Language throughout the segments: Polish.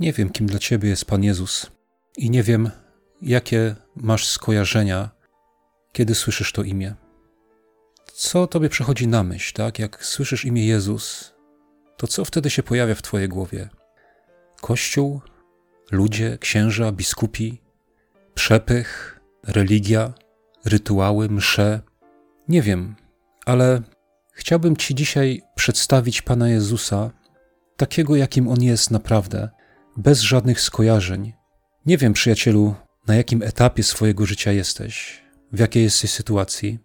Nie wiem, kim dla ciebie jest Pan Jezus i nie wiem, jakie masz skojarzenia, kiedy słyszysz to imię. Co tobie przychodzi na myśl, tak? Jak słyszysz imię Jezus, to co wtedy się pojawia w twojej głowie? Kościół, ludzie, księża, biskupi, przepych, religia, rytuały, msze. Nie wiem, ale chciałbym Ci dzisiaj przedstawić Pana Jezusa takiego, jakim On jest naprawdę, bez żadnych skojarzeń. Nie wiem, przyjacielu, na jakim etapie swojego życia jesteś, w jakiej jesteś sytuacji.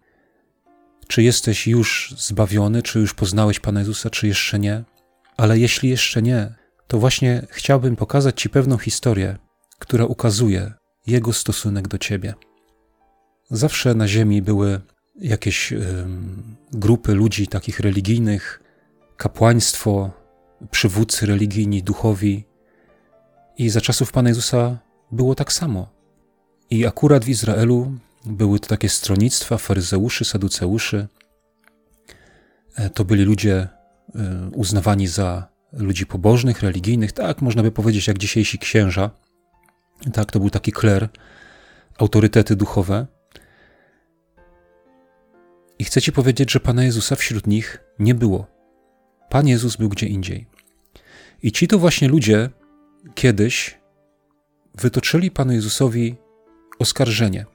Czy jesteś już zbawiony, czy już poznałeś Pana Jezusa, czy jeszcze nie? Ale jeśli jeszcze nie, to właśnie chciałbym pokazać Ci pewną historię, która ukazuje Jego stosunek do Ciebie. Zawsze na Ziemi były jakieś grupy ludzi takich religijnych, kapłaństwo, przywódcy religijni, duchowi. I za czasów Pana Jezusa było tak samo. I akurat w Izraelu były to takie stronnictwa faryzeuszy, saduceuszy. E, to byli ludzie e, uznawani za ludzi pobożnych, religijnych, tak można by powiedzieć jak dzisiejsi księża. Tak, to był taki kler, autorytety duchowe. I chcę ci powiedzieć, że Pana Jezusa wśród nich nie było. Pan Jezus był gdzie indziej. I ci to właśnie ludzie kiedyś wytoczyli Panu Jezusowi oskarżenie.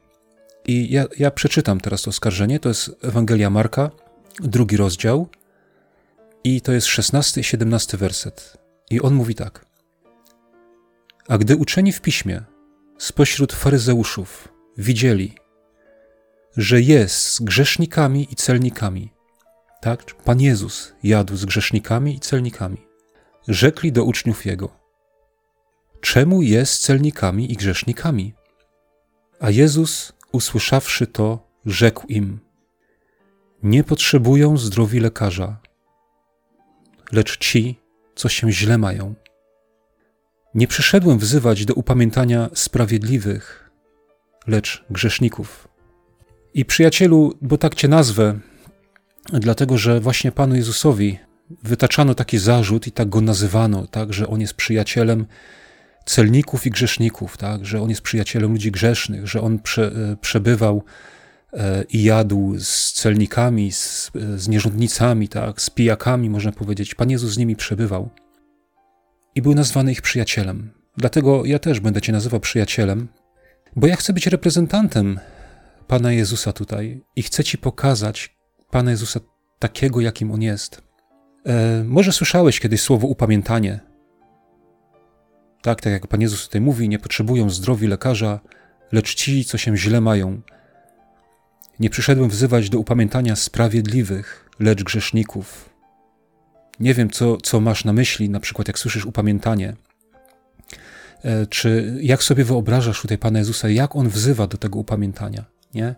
I ja, ja przeczytam teraz to oskarżenie. To jest Ewangelia Marka, drugi rozdział, i to jest szesnasty i siedemnasty werset. I on mówi tak. A gdy uczeni w piśmie spośród faryzeuszów widzieli, że jest z grzesznikami i celnikami, tak? Pan Jezus jadł z grzesznikami i celnikami, rzekli do uczniów Jego, czemu jest celnikami i grzesznikami? A Jezus, usłyszawszy to, rzekł im, nie potrzebują zdrowi lekarza, lecz ci, co się źle mają. Nie przyszedłem wzywać do upamiętania sprawiedliwych, lecz grzeszników. I przyjacielu, bo tak cię nazwę, dlatego że właśnie Panu Jezusowi wytaczano taki zarzut i tak go nazywano, tak, że on jest przyjacielem celników i grzeszników, tak, że on jest przyjacielem ludzi grzesznych, że on prze, e, przebywał e, i jadł z celnikami, z, z nierządnicami, tak, z pijakami, można powiedzieć. Pan Jezus z nimi przebywał i był nazwany ich przyjacielem. Dlatego ja też będę Cię nazywał przyjacielem, bo ja chcę być reprezentantem Pana Jezusa tutaj i chcę Ci pokazać Pana Jezusa takiego, jakim On jest. E, może słyszałeś kiedyś słowo upamiętanie. Tak, tak jak Pan Jezus tutaj mówi, nie potrzebują zdrowi lekarza, lecz ci, co się źle mają. Nie przyszedłem wzywać do upamiętania sprawiedliwych, lecz grzeszników. Nie wiem, co, co masz na myśli, na przykład jak słyszysz upamiętanie. E, czy jak sobie wyobrażasz tutaj Pana Jezusa, jak On wzywa do tego upamiętania? Nie?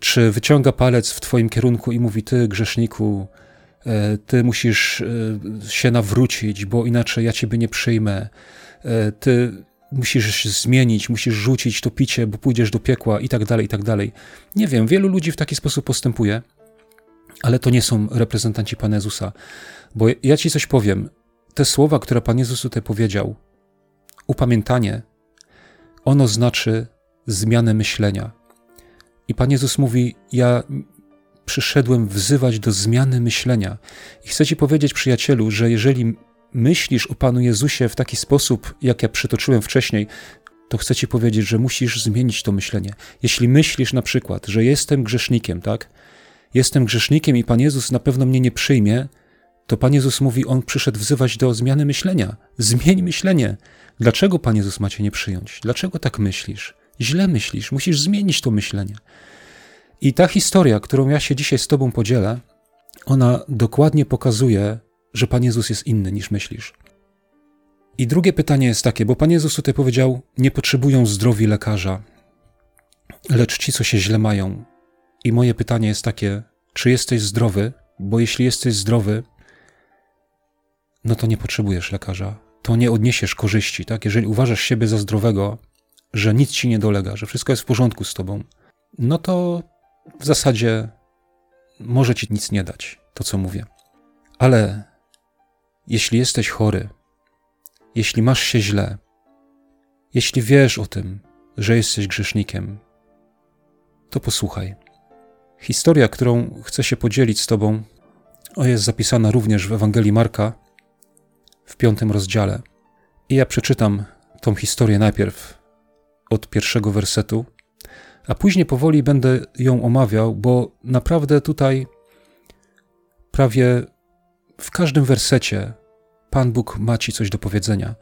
Czy wyciąga palec w Twoim kierunku i mówi: Ty, grzeszniku, e, Ty musisz e, się nawrócić, bo inaczej ja Ciebie nie przyjmę. Ty musisz zmienić, musisz rzucić to picie, bo pójdziesz do piekła i tak dalej, i tak dalej. Nie wiem, wielu ludzi w taki sposób postępuje, ale to nie są reprezentanci Pana Jezusa. Bo ja ci coś powiem. Te słowa, które Pan Jezus tutaj powiedział, upamiętanie, ono znaczy zmianę myślenia. I Pan Jezus mówi: Ja przyszedłem wzywać do zmiany myślenia. I chcę Ci powiedzieć, przyjacielu, że jeżeli myślisz o Panu Jezusie w taki sposób, jak ja przytoczyłem wcześniej, to chcę Ci powiedzieć, że musisz zmienić to myślenie. Jeśli myślisz na przykład, że jestem grzesznikiem, tak? Jestem grzesznikiem i Pan Jezus na pewno mnie nie przyjmie, to Pan Jezus mówi, On przyszedł wzywać do zmiany myślenia. Zmień myślenie. Dlaczego Pan Jezus macie nie przyjąć? Dlaczego tak myślisz? Źle myślisz, musisz zmienić to myślenie. I ta historia, którą ja się dzisiaj z Tobą podzielę, ona dokładnie pokazuje, że Pan Jezus jest inny niż myślisz. I drugie pytanie jest takie, bo Pan Jezus tutaj powiedział: Nie potrzebują zdrowi lekarza, lecz ci, co się źle mają. I moje pytanie jest takie: czy jesteś zdrowy? Bo jeśli jesteś zdrowy, no to nie potrzebujesz lekarza. To nie odniesiesz korzyści, tak? Jeżeli uważasz siebie za zdrowego, że nic ci nie dolega, że wszystko jest w porządku z tobą, no to w zasadzie może ci nic nie dać, to co mówię. Ale jeśli jesteś chory, jeśli masz się źle, jeśli wiesz o tym, że jesteś grzesznikiem, to posłuchaj. Historia, którą chcę się podzielić z Tobą, jest zapisana również w Ewangelii Marka w piątym rozdziale. I ja przeczytam tą historię najpierw od pierwszego wersetu, a później powoli będę ją omawiał, bo naprawdę tutaj prawie w każdym wersecie Pan Bóg ma Ci coś do powiedzenia.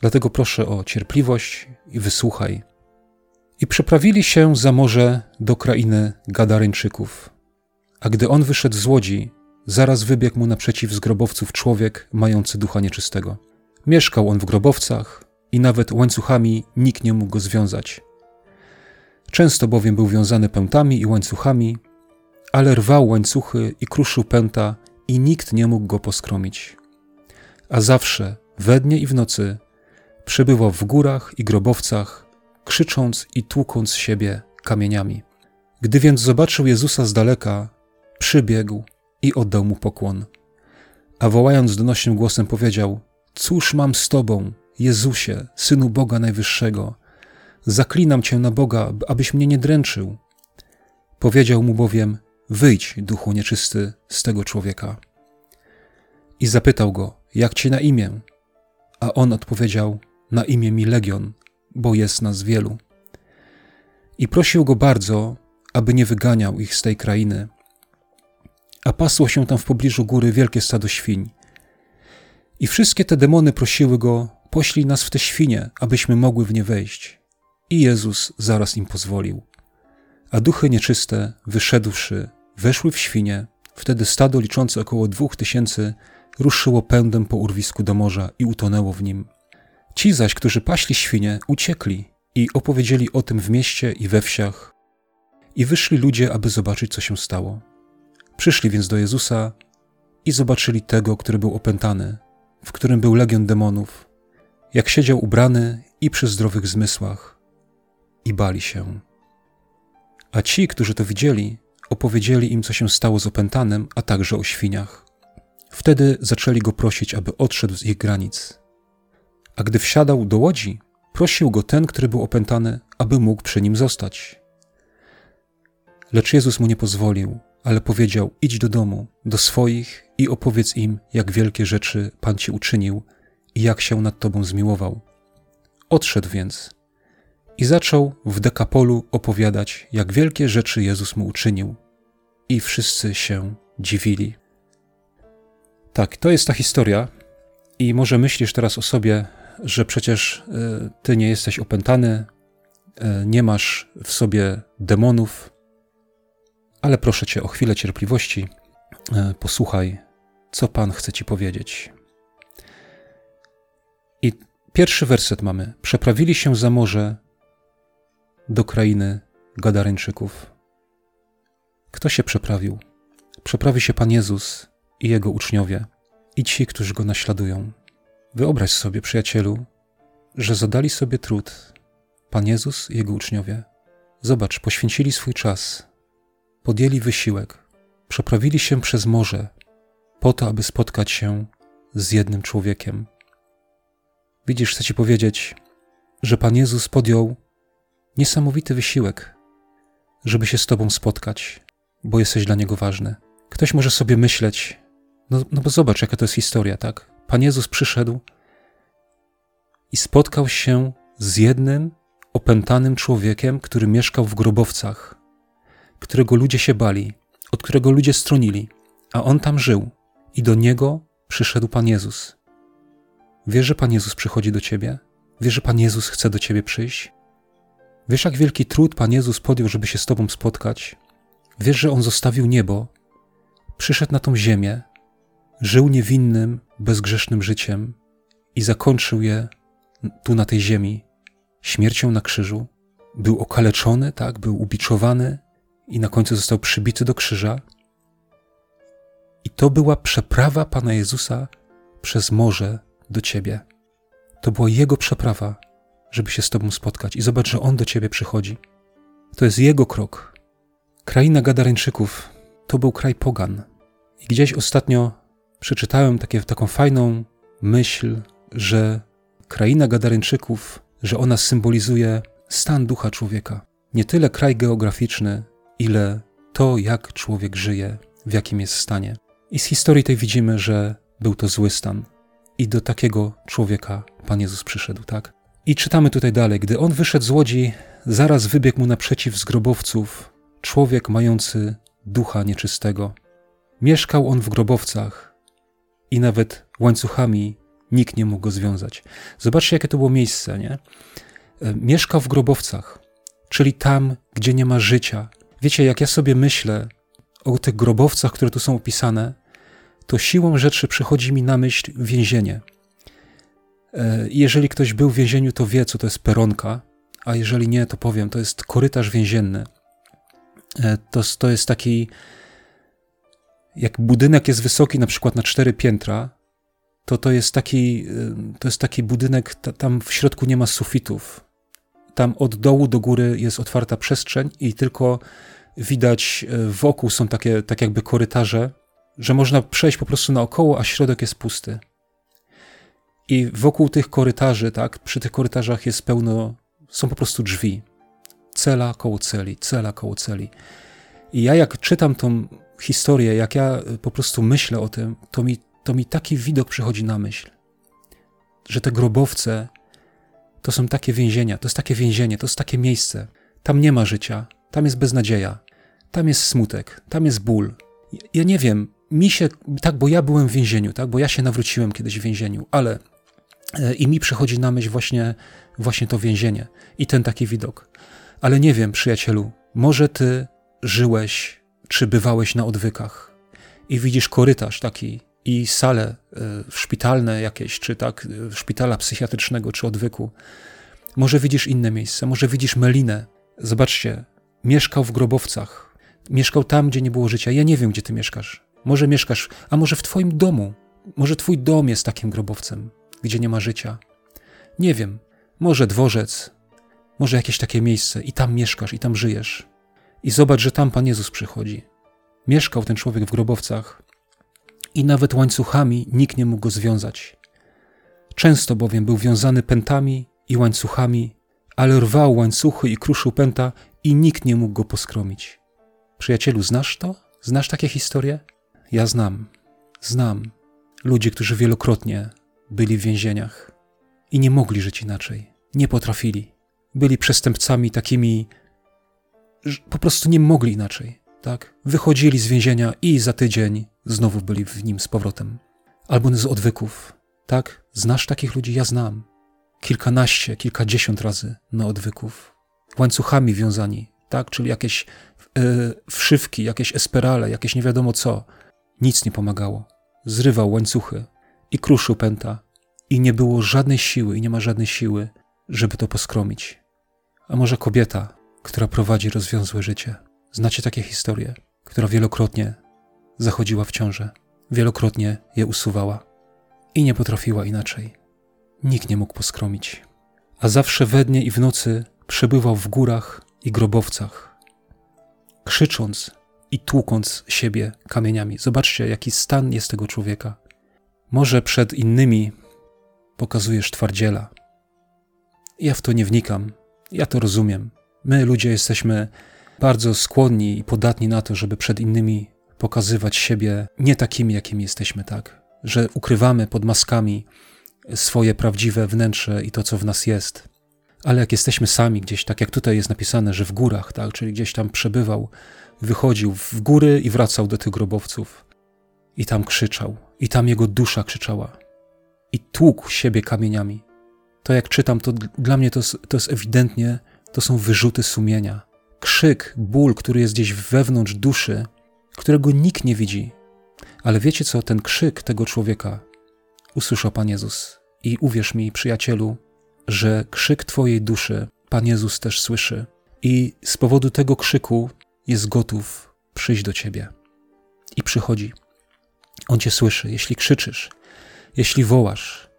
Dlatego proszę o cierpliwość i wysłuchaj. I przeprawili się za morze do krainy Gadaryńczyków. A gdy on wyszedł z łodzi, zaraz wybiegł mu naprzeciw z grobowców człowiek mający ducha nieczystego. Mieszkał on w grobowcach i nawet łańcuchami nikt nie mógł go związać. Często bowiem był wiązany pętami i łańcuchami, ale rwał łańcuchy i kruszył pęta i nikt nie mógł go poskromić. A zawsze, we dnie i w nocy, przebywał w górach i grobowcach, krzycząc i tłukąc siebie kamieniami. Gdy więc zobaczył Jezusa z daleka, przybiegł i oddał mu pokłon. A wołając donośnym głosem powiedział: Cóż mam z tobą, Jezusie, synu Boga Najwyższego? Zaklinam cię na Boga, abyś mnie nie dręczył. Powiedział mu bowiem: Wyjdź, duchu nieczysty, z tego człowieka. I zapytał go: Jak ci na imię? A on odpowiedział: Na imię mi Legion, bo jest nas wielu. I prosił go bardzo, aby nie wyganiał ich z tej krainy. A pasło się tam w pobliżu góry wielkie stado świń. I wszystkie te demony prosiły go: Poślij nas w te świnie, abyśmy mogły w nie wejść. I Jezus zaraz im pozwolił. A duchy nieczyste, wyszedłszy, weszły w świnie. Wtedy stado liczące około dwóch tysięcy ruszyło pędem po urwisku do morza i utonęło w nim. Ci zaś, którzy paśli świnie, uciekli i opowiedzieli o tym w mieście i we wsiach. I wyszli ludzie, aby zobaczyć, co się stało. Przyszli więc do Jezusa i zobaczyli tego, który był opętany, w którym był legion demonów, jak siedział ubrany i przy zdrowych zmysłach, i bali się. A ci, którzy to widzieli, opowiedzieli im, co się stało z opętanym, a także o świniach. Wtedy zaczęli go prosić, aby odszedł z ich granic. A gdy wsiadał do łodzi, prosił go ten, który był opętany, aby mógł przy nim zostać. Lecz Jezus mu nie pozwolił, ale powiedział: Idź do domu, do swoich i opowiedz im, jak wielkie rzeczy Pan ci uczynił i jak się nad tobą zmiłował. Odszedł więc i zaczął w Dekapolu opowiadać, jak wielkie rzeczy Jezus mu uczynił. I wszyscy się dziwili. Tak, to jest ta historia. I może myślisz teraz o sobie, że przecież e, ty nie jesteś opętany, e, nie masz w sobie demonów, ale proszę cię o chwilę cierpliwości. E, posłuchaj, co Pan chce ci powiedzieć. I pierwszy werset mamy. Przeprawili się za morze do krainy Gadaryńczyków. Kto się przeprawił? Przeprawi się Pan Jezus i Jego uczniowie i ci, którzy Go naśladują. Wyobraź sobie, przyjacielu, że zadali sobie trud Pan Jezus i Jego uczniowie. Zobacz, poświęcili swój czas, podjęli wysiłek, przeprawili się przez morze po to, aby spotkać się z jednym człowiekiem. Widzisz, chcę Ci powiedzieć, że Pan Jezus podjął niesamowity wysiłek, żeby się z Tobą spotkać, bo jesteś dla Niego ważny. Ktoś może sobie myśleć, no, no bo zobacz, jaka to jest historia, tak? Pan Jezus przyszedł i spotkał się z jednym opętanym człowiekiem, który mieszkał w grobowcach, którego ludzie się bali, od którego ludzie stronili, a on tam żył i do niego przyszedł Pan Jezus. Wiesz, że Pan Jezus przychodzi do ciebie? Wiesz, że Pan Jezus chce do ciebie przyjść? Wiesz, jak wielki trud Pan Jezus podjął, żeby się z Tobą spotkać? Wiesz, że On zostawił niebo, przyszedł na tą ziemię, żył niewinnym, bezgrzesznym życiem i zakończył je tu na tej ziemi śmiercią na krzyżu. Był okaleczony, tak, był ubiczowany i na końcu został przybity do krzyża. I to była przeprawa Pana Jezusa przez morze do ciebie. To była Jego przeprawa, żeby się z Tobą spotkać. I zobacz, że On do Ciebie przychodzi. To jest Jego krok. Kraina Gadareńczyków to był kraj pogan. I gdzieś ostatnio przeczytałem takie, taką fajną myśl, że kraina Gadaryńczyków, że ona symbolizuje stan ducha człowieka. Nie tyle kraj geograficzny, ile to, jak człowiek żyje, w jakim jest stanie. I z historii tej widzimy, że był to zły stan. I do takiego człowieka Pan Jezus przyszedł, tak? I czytamy tutaj dalej. Gdy on wyszedł z łodzi, zaraz wybiegł mu naprzeciw z grobowców człowiek mający ducha nieczystego. Mieszkał on w grobowcach i nawet łańcuchami nikt nie mógł go związać. Zobaczcie, jakie to było miejsce, nie? E, mieszkał w grobowcach, czyli tam, gdzie nie ma życia. Wiecie, jak ja sobie myślę o tych grobowcach, które tu są opisane, to siłą rzeczy przychodzi mi na myśl więzienie. E, jeżeli ktoś był w więzieniu, to wie, co to jest peronka, a jeżeli nie, to powiem, to jest korytarz więzienny. E, to, to jest taki, jak budynek jest wysoki, na przykład na cztery piętra, to to jest taki, e, to jest taki budynek, tam w środku nie ma sufitów. Tam od dołu do góry jest otwarta przestrzeń i tylko widać wokół są takie, tak jakby korytarze, że można przejść po prostu naokoło, a środek jest pusty. I wokół tych korytarzy, tak, przy tych korytarzach jest pełno, są po prostu drzwi. Cela koło celi, cela koło celi. I ja jak czytam tą historię, jak ja po prostu myślę o tym, to mi, to mi taki widok przychodzi na myśl, że te grobowce to są takie więzienia, to jest takie więzienie, to jest takie miejsce. Tam nie ma życia, tam jest beznadzieja, tam jest smutek, tam jest ból. Ja nie wiem, mi się, tak, bo ja byłem w więzieniu, tak, bo ja się nawróciłem kiedyś w więzieniu, ale e, i mi przychodzi na myśl właśnie, właśnie to więzienie i ten taki widok. Ale nie wiem, przyjacielu, może ty żyłeś, czy bywałeś na odwykach i widzisz korytarz taki i sale szpitalne jakieś, czy tak, e, szpitala psychiatrycznego, czy odwyku. Może widzisz inne miejsce, może widzisz Melinę. Zobaczcie, mieszkał w grobowcach, mieszkał tam, gdzie nie było życia. Ja nie wiem, gdzie ty mieszkasz. Może mieszkasz, a może w Twoim domu. Może Twój dom jest takim grobowcem, gdzie nie ma życia. Nie wiem, może dworzec, może jakieś takie miejsce i tam mieszkasz, i tam żyjesz. I zobacz, że tam Pan Jezus przychodzi. Mieszkał ten człowiek w grobowcach i nawet łańcuchami nikt nie mógł go związać. Często bowiem był wiązany pętami i łańcuchami, ale rwał łańcuchy i kruszył pęta i nikt nie mógł go poskromić. Przyjacielu, znasz to? Znasz takie historie? Ja znam, znam ludzi, którzy wielokrotnie byli w więzieniach i nie mogli żyć inaczej, nie potrafili. Byli przestępcami takimi, że po prostu nie mogli inaczej, tak? Wychodzili z więzienia i za tydzień znowu byli w nim z powrotem. Albo z odwyków, tak? Znasz takich ludzi? Ja znam. Kilkanaście, kilkadziesiąt razy na odwyków. Łańcuchami wiązani, tak? Czyli jakieś yy, wszywki, jakieś esperale, jakieś nie wiadomo co nic nie pomagało. Zrywał łańcuchy i kruszył pęta, i nie było żadnej siły, i nie ma żadnej siły, żeby to poskromić. A może kobieta, która prowadzi rozwiązłe życie? Znacie takie historie, która wielokrotnie zachodziła w ciążę, wielokrotnie je usuwała i nie potrafiła inaczej. Nikt nie mógł poskromić. A zawsze we dnie i w nocy przebywał w górach i grobowcach, krzycząc i tłukąc siebie kamieniami. Zobaczcie, jaki stan jest tego człowieka. Może przed innymi pokazujesz twardziela. Ja w to nie wnikam, ja to rozumiem. My, ludzie, jesteśmy bardzo skłonni i podatni na to, żeby przed innymi pokazywać siebie nie takimi, jakimi jesteśmy, tak? Że ukrywamy pod maskami swoje prawdziwe wnętrze i to, co w nas jest. Ale jak jesteśmy sami gdzieś, tak jak tutaj jest napisane, że w górach, tak, czyli gdzieś tam przebywał wychodził w góry i wracał do tych grobowców. I tam krzyczał, i tam jego dusza krzyczała. I tłukł siebie kamieniami. To jak czytam, to dla mnie to, to jest ewidentnie, to są wyrzuty sumienia. Krzyk, ból, który jest gdzieś wewnątrz duszy, którego nikt nie widzi. Ale wiecie co, ten krzyk tego człowieka usłyszał Pan Jezus. I uwierz mi, przyjacielu, że krzyk Twojej duszy Pan Jezus też słyszy. I z powodu tego krzyku jest gotów przyjść do ciebie. I przychodzi. On cię słyszy, jeśli krzyczysz, jeśli wołasz,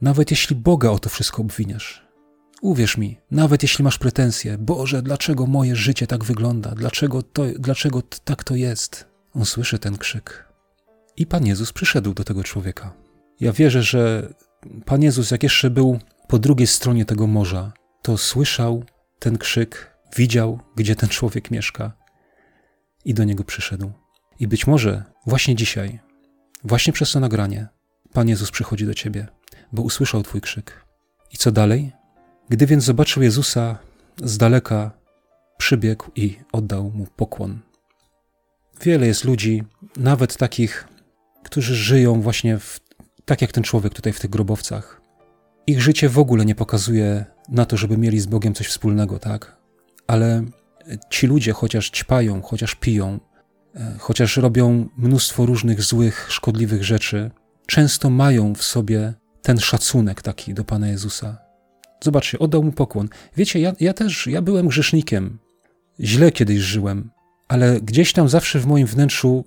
nawet jeśli Boga o to wszystko obwiniasz. Uwierz mi, nawet jeśli masz pretensje, Boże, dlaczego moje życie tak wygląda, dlaczego, to, dlaczego tak to jest, on słyszy ten krzyk. I Pan Jezus przyszedł do tego człowieka. Ja wierzę, że Pan Jezus, jak jeszcze był po drugiej stronie tego morza, to słyszał ten krzyk, widział, gdzie ten człowiek mieszka i do niego przyszedł. I być może właśnie dzisiaj, właśnie przez to nagranie, Pan Jezus przychodzi do ciebie, bo usłyszał Twój krzyk. I co dalej? Gdy więc zobaczył Jezusa z daleka, przybiegł i oddał mu pokłon. Wiele jest ludzi, nawet takich, którzy żyją właśnie w, tak jak ten człowiek tutaj w tych grobowcach. Ich życie w ogóle nie pokazuje na to, żeby mieli z Bogiem coś wspólnego, tak? Ale ci ludzie, chociaż ćpają, chociaż piją, chociaż robią mnóstwo różnych złych, szkodliwych rzeczy, często mają w sobie ten szacunek taki do Pana Jezusa. Zobaczcie, oddał mu pokłon. Wiecie, ja, ja też, ja byłem grzesznikiem. Źle kiedyś żyłem, ale gdzieś tam zawsze w moim wnętrzu,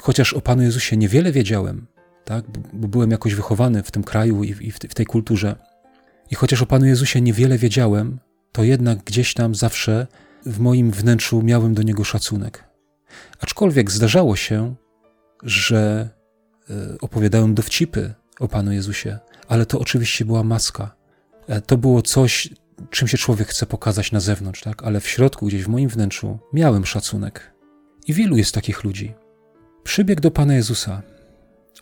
chociaż o Panu Jezusie niewiele wiedziałem, tak, bo, byłem jakoś wychowany w tym kraju i, i w, w tej kulturze, i chociaż o Panu Jezusie niewiele wiedziałem, to jednak gdzieś tam zawsze w moim wnętrzu miałem do Niego szacunek. Aczkolwiek zdarzało się, że e, opowiadałem dowcipy o Panu Jezusie, ale to oczywiście była maska. E, to było coś, czym się człowiek chce pokazać na zewnątrz, tak? ale w środku, gdzieś w moim wnętrzu, miałem szacunek. I wielu jest takich ludzi. Przybiegł do Pana Jezusa,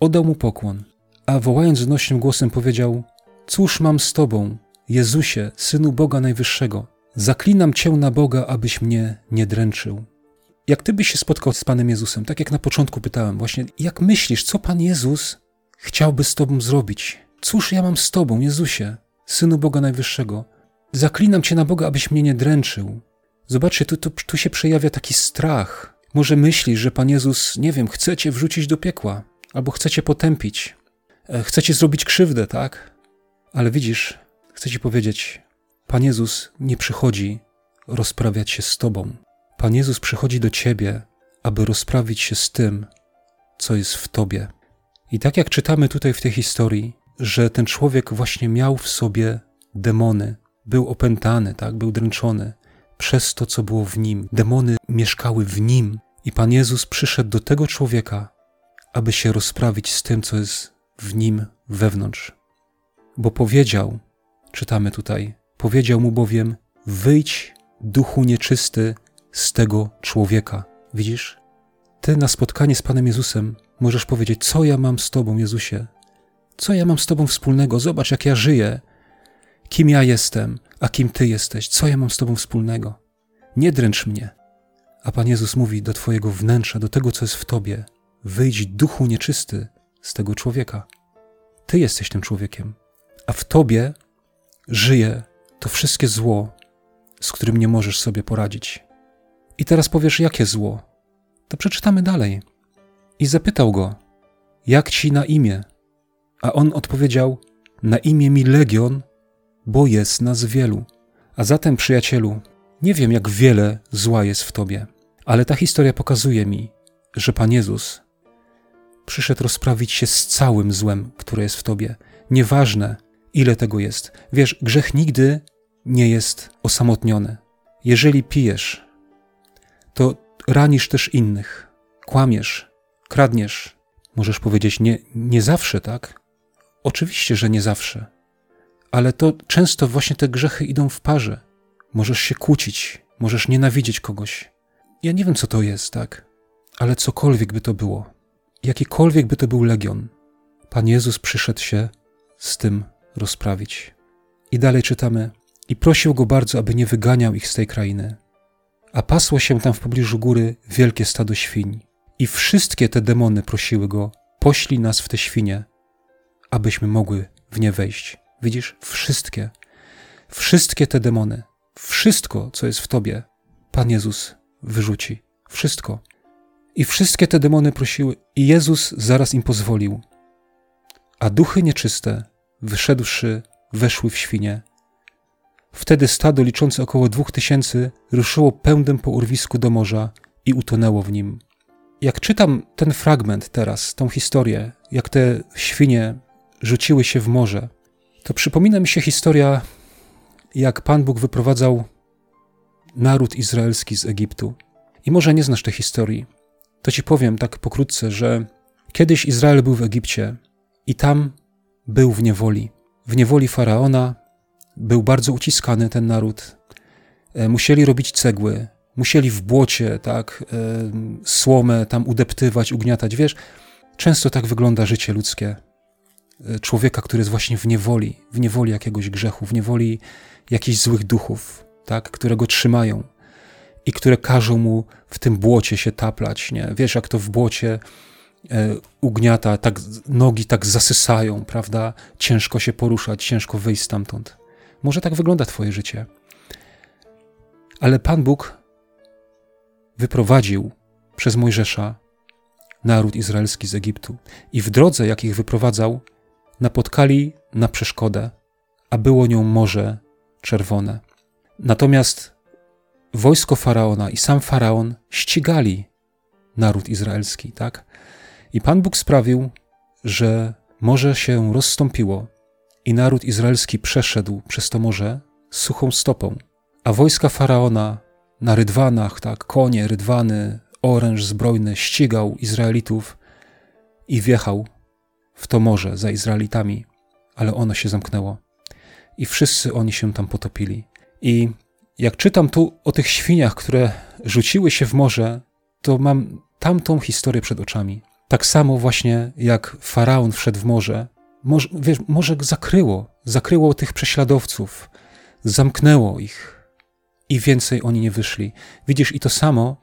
oddał mu pokłon, a wołając znośnym głosem powiedział: Cóż mam z Tobą, Jezusie, synu Boga Najwyższego? Zaklinam Cię na Boga, abyś mnie nie dręczył. Jak Ty byś się spotkał z Panem Jezusem, tak jak na początku pytałem, właśnie, jak myślisz, co Pan Jezus chciałby z Tobą zrobić? Cóż ja mam z Tobą, Jezusie, synu Boga Najwyższego? Zaklinam Cię na Boga, abyś mnie nie dręczył. Zobaczcie, tu, tu, tu się przejawia taki strach. Może myślisz, że Pan Jezus, nie wiem, chce Cię wrzucić do piekła, albo chce Cię potępić, e, chce zrobić krzywdę, tak? Ale widzisz, chcę Ci powiedzieć, Pan Jezus nie przychodzi rozprawiać się z Tobą. Pan Jezus przychodzi do Ciebie, aby rozprawić się z tym, co jest w Tobie. I tak jak czytamy tutaj w tej historii, że ten człowiek właśnie miał w sobie demony, był opętany, tak, był dręczony przez to, co było w nim. Demony mieszkały w nim i Pan Jezus przyszedł do tego człowieka, aby się rozprawić z tym, co jest w nim wewnątrz. Bo powiedział, czytamy tutaj, powiedział mu bowiem: Wyjdź, duchu nieczysty, z tego człowieka. Widzisz? Ty na spotkanie z Panem Jezusem możesz powiedzieć: Co ja mam z Tobą, Jezusie? Co ja mam z Tobą wspólnego? Zobacz, jak ja żyję. Kim ja jestem, a kim Ty jesteś? Co ja mam z Tobą wspólnego? Nie dręcz mnie. A Pan Jezus mówi do Twojego wnętrza, do tego, co jest w Tobie: Wyjdź, duchu nieczysty, z tego człowieka. Ty jesteś tym człowiekiem, a w Tobie żyje to wszystkie zło, z którym nie możesz sobie poradzić. I teraz powiesz, jakie zło? To przeczytamy dalej. I zapytał go, jak ci na imię? A on odpowiedział, na imię mi Legion, bo jest nas wielu. A zatem, przyjacielu, nie wiem, jak wiele zła jest w tobie, ale ta historia pokazuje mi, że Pan Jezus przyszedł rozprawić się z całym złem, które jest w tobie. Nieważne, ile tego jest. Wiesz, grzech nigdy nie jest osamotniony. Jeżeli pijesz, to ranisz też innych, kłamiesz, kradniesz. Możesz powiedzieć nie, nie zawsze, tak? Oczywiście, że nie zawsze. Ale to często właśnie te grzechy idą w parze. Możesz się kłócić, możesz nienawidzieć kogoś. Ja nie wiem, co to jest, tak? Ale cokolwiek by to było, jakikolwiek by to był legion, Pan Jezus przyszedł się z tym rozprawić. I dalej czytamy: I prosił go bardzo, aby nie wyganiał ich z tej krainy. A pasło się tam w pobliżu góry wielkie stado świń. I wszystkie te demony prosiły go: Poślij nas w te świnie, abyśmy mogły w nie wejść. Widzisz, wszystkie, wszystkie te demony, wszystko, co jest w tobie, Pan Jezus wyrzuci. Wszystko. I wszystkie te demony prosiły, i Jezus zaraz im pozwolił. A duchy nieczyste, wyszedłszy, weszły w świnie. Wtedy stado liczące około dwóch tysięcy ruszyło pędem po urwisku do morza i utonęło w nim. Jak czytam ten fragment teraz, tą historię, jak te świnie rzuciły się w morze, to przypomina mi się historia, jak Pan Bóg wyprowadzał naród izraelski z Egiptu. I może nie znasz tej historii. To ci powiem tak pokrótce, że kiedyś Izrael był w Egipcie i tam był w niewoli. W niewoli faraona był bardzo uciskany ten naród. E, musieli robić cegły, musieli w błocie, tak, e, słomę tam udeptywać, ugniatać. Wiesz, często tak wygląda życie ludzkie. E, człowieka, który jest właśnie w niewoli, w niewoli jakiegoś grzechu, w niewoli jakichś złych duchów, tak, które go trzymają i które każą mu w tym błocie się taplać. Nie? Wiesz, jak to w błocie ugniata, tak nogi tak zasysają, prawda? Ciężko się poruszać, ciężko wyjść stamtąd. Może tak wygląda Twoje życie. Ale Pan Bóg wyprowadził przez Mojżesza naród izraelski z Egiptu. I w drodze, jak ich wyprowadzał, napotkali na przeszkodę, a było nią Morze Czerwone. Natomiast wojsko faraona i sam faraon ścigali naród izraelski, tak? I Pan Bóg sprawił, że morze się rozstąpiło i naród izraelski przeszedł przez to morze suchą stopą, a wojska faraona na rydwanach, tak, konie, rydwany, oręż zbrojny ścigał Izraelitów i wjechał w to morze za Izraelitami, ale ono się zamknęło i wszyscy oni się tam potopili. I jak czytam tu o tych świniach, które rzuciły się w morze, to mam tamtą historię przed oczami. Tak samo właśnie jak faraon wszedł w morze, morze, wiesz, morze zakryło, zakryło tych prześladowców, zamknęło ich i więcej oni nie wyszli. Widzisz, i to samo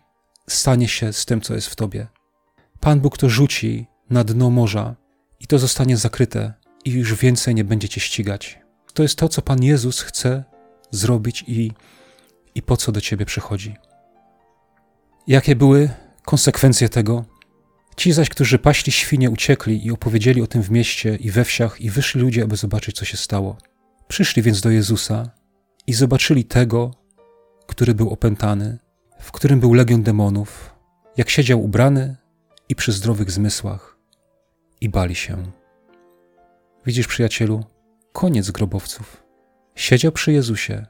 stanie się z tym, co jest w tobie. Pan Bóg to rzuci na dno morza i to zostanie zakryte i już więcej nie będzie cię ścigać. To jest to, co Pan Jezus chce zrobić i, i po co do ciebie przychodzi. Jakie były konsekwencje tego? Ci zaś, którzy paśli świnie, uciekli i opowiedzieli o tym w mieście i we wsiach, i wyszli ludzie, aby zobaczyć, co się stało. Przyszli więc do Jezusa i zobaczyli tego, który był opętany, w którym był legion demonów, jak siedział ubrany i przy zdrowych zmysłach, i bali się. Widzisz, przyjacielu, koniec grobowców. Siedział przy Jezusie,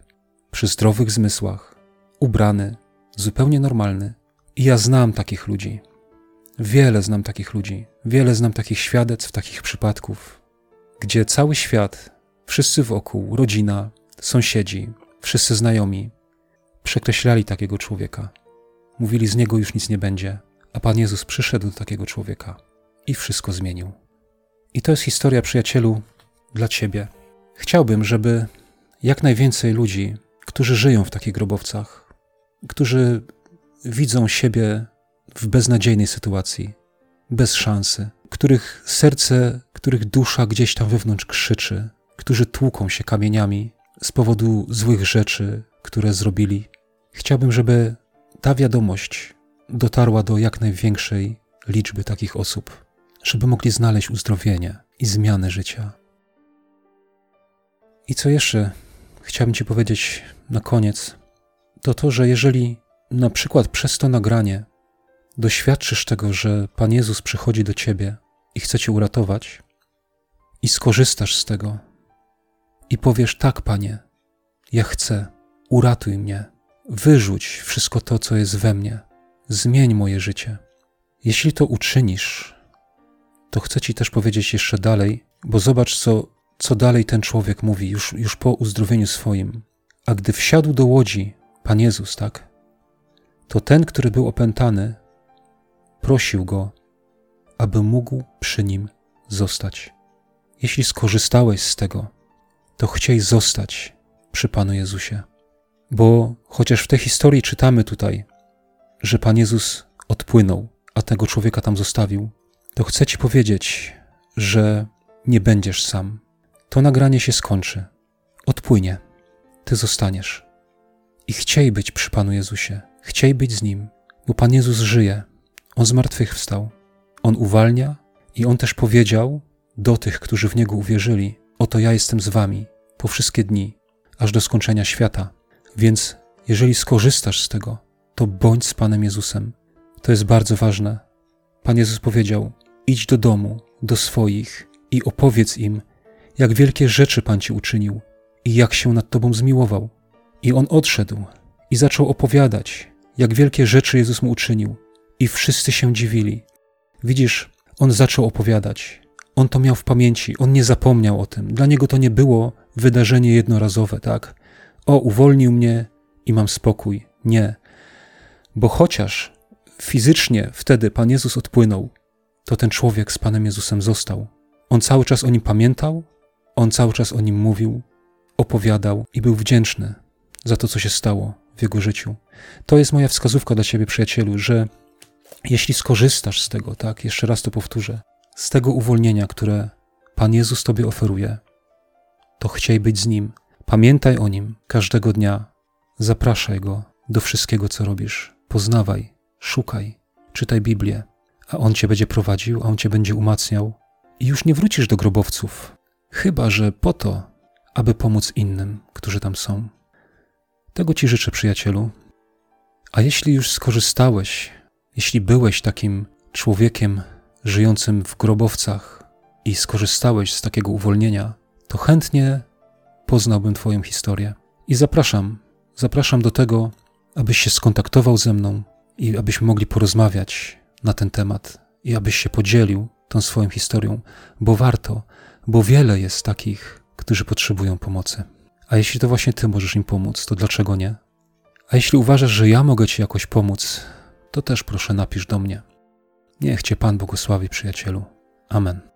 przy zdrowych zmysłach, ubrany, zupełnie normalny. I ja znam takich ludzi. Wiele znam takich ludzi, wiele znam takich świadectw, takich przypadków, gdzie cały świat, wszyscy wokół, rodzina, sąsiedzi, wszyscy znajomi, przekreślali takiego człowieka. Mówili, z niego już nic nie będzie, a Pan Jezus przyszedł do takiego człowieka i wszystko zmienił. I to jest historia, przyjacielu, dla Ciebie. Chciałbym, żeby jak najwięcej ludzi, którzy żyją w takich grobowcach, którzy widzą siebie w beznadziejnej sytuacji, bez szansy, których serce, których dusza gdzieś tam wewnątrz krzyczy, którzy tłuką się kamieniami z powodu złych rzeczy, które zrobili. Chciałbym, żeby ta wiadomość dotarła do jak największej liczby takich osób, żeby mogli znaleźć uzdrowienie i zmianę życia. I co jeszcze chciałbym Ci powiedzieć na koniec, to to, że jeżeli na przykład przez to nagranie doświadczysz tego, że Pan Jezus przychodzi do Ciebie i chce Cię uratować, i skorzystasz z tego, i powiesz: Tak, Panie, ja chcę, uratuj mnie, wyrzuć wszystko to, co jest we mnie, zmień moje życie. Jeśli to uczynisz, to chcę Ci też powiedzieć jeszcze dalej, bo zobacz, co co dalej ten człowiek mówi już, już po uzdrowieniu swoim. A gdy wsiadł do łodzi, Pan Jezus, tak, to ten, który był opętany, prosił go, aby mógł przy nim zostać. Jeśli skorzystałeś z tego, to chciej zostać przy Panu Jezusie. Bo chociaż w tej historii czytamy tutaj, że Pan Jezus odpłynął, a tego człowieka tam zostawił, to chcę Ci powiedzieć, że nie będziesz sam to nagranie się skończy, odpłynie, ty zostaniesz. I chciej być przy Panu Jezusie, chciej być z Nim, bo Pan Jezus żyje, On zmartwychwstał, On uwalnia i On też powiedział do tych, którzy w Niego uwierzyli, oto ja jestem z Wami po wszystkie dni, aż do skończenia świata. Więc jeżeli skorzystasz z tego, to bądź z Panem Jezusem. To jest bardzo ważne. Pan Jezus powiedział: idź do domu, do swoich i opowiedz im, jak wielkie rzeczy Pan ci uczynił i jak się nad Tobą zmiłował. I on odszedł i zaczął opowiadać, jak wielkie rzeczy Jezus mu uczynił. I wszyscy się dziwili. Widzisz, on zaczął opowiadać. On to miał w pamięci, on nie zapomniał o tym. Dla niego to nie było wydarzenie jednorazowe, tak? O, uwolnił mnie i mam spokój. Nie. Bo chociaż fizycznie wtedy Pan Jezus odpłynął, to ten człowiek z Panem Jezusem został. On cały czas o nim pamiętał, on cały czas o nim mówił, opowiadał i był wdzięczny za to, co się stało w jego życiu. To jest moja wskazówka dla ciebie, przyjacielu, że jeśli skorzystasz z tego, tak, jeszcze raz to powtórzę, z tego uwolnienia, które Pan Jezus tobie oferuje, to chciej być z Nim. Pamiętaj o Nim każdego dnia. Zapraszaj Go do wszystkiego, co robisz. Poznawaj, szukaj, czytaj Biblię, a On cię będzie prowadził, a On cię będzie umacniał. I już nie wrócisz do grobowców, chyba że po to, aby pomóc innym, którzy tam są. Tego Ci życzę, przyjacielu. A jeśli już skorzystałeś, jeśli byłeś takim człowiekiem żyjącym w grobowcach i skorzystałeś z takiego uwolnienia, to chętnie poznałbym Twoją historię. I zapraszam, zapraszam do tego, abyś się skontaktował ze mną i abyśmy mogli porozmawiać na ten temat i abyś się podzielił tą swoją historią, bo warto, bo wiele jest takich, którzy potrzebują pomocy. A jeśli to właśnie Ty możesz im pomóc, to dlaczego nie? A jeśli uważasz, że ja mogę Ci jakoś pomóc, to też proszę napisz do mnie. Niech Cię Pan błogosławi, przyjacielu. Amen.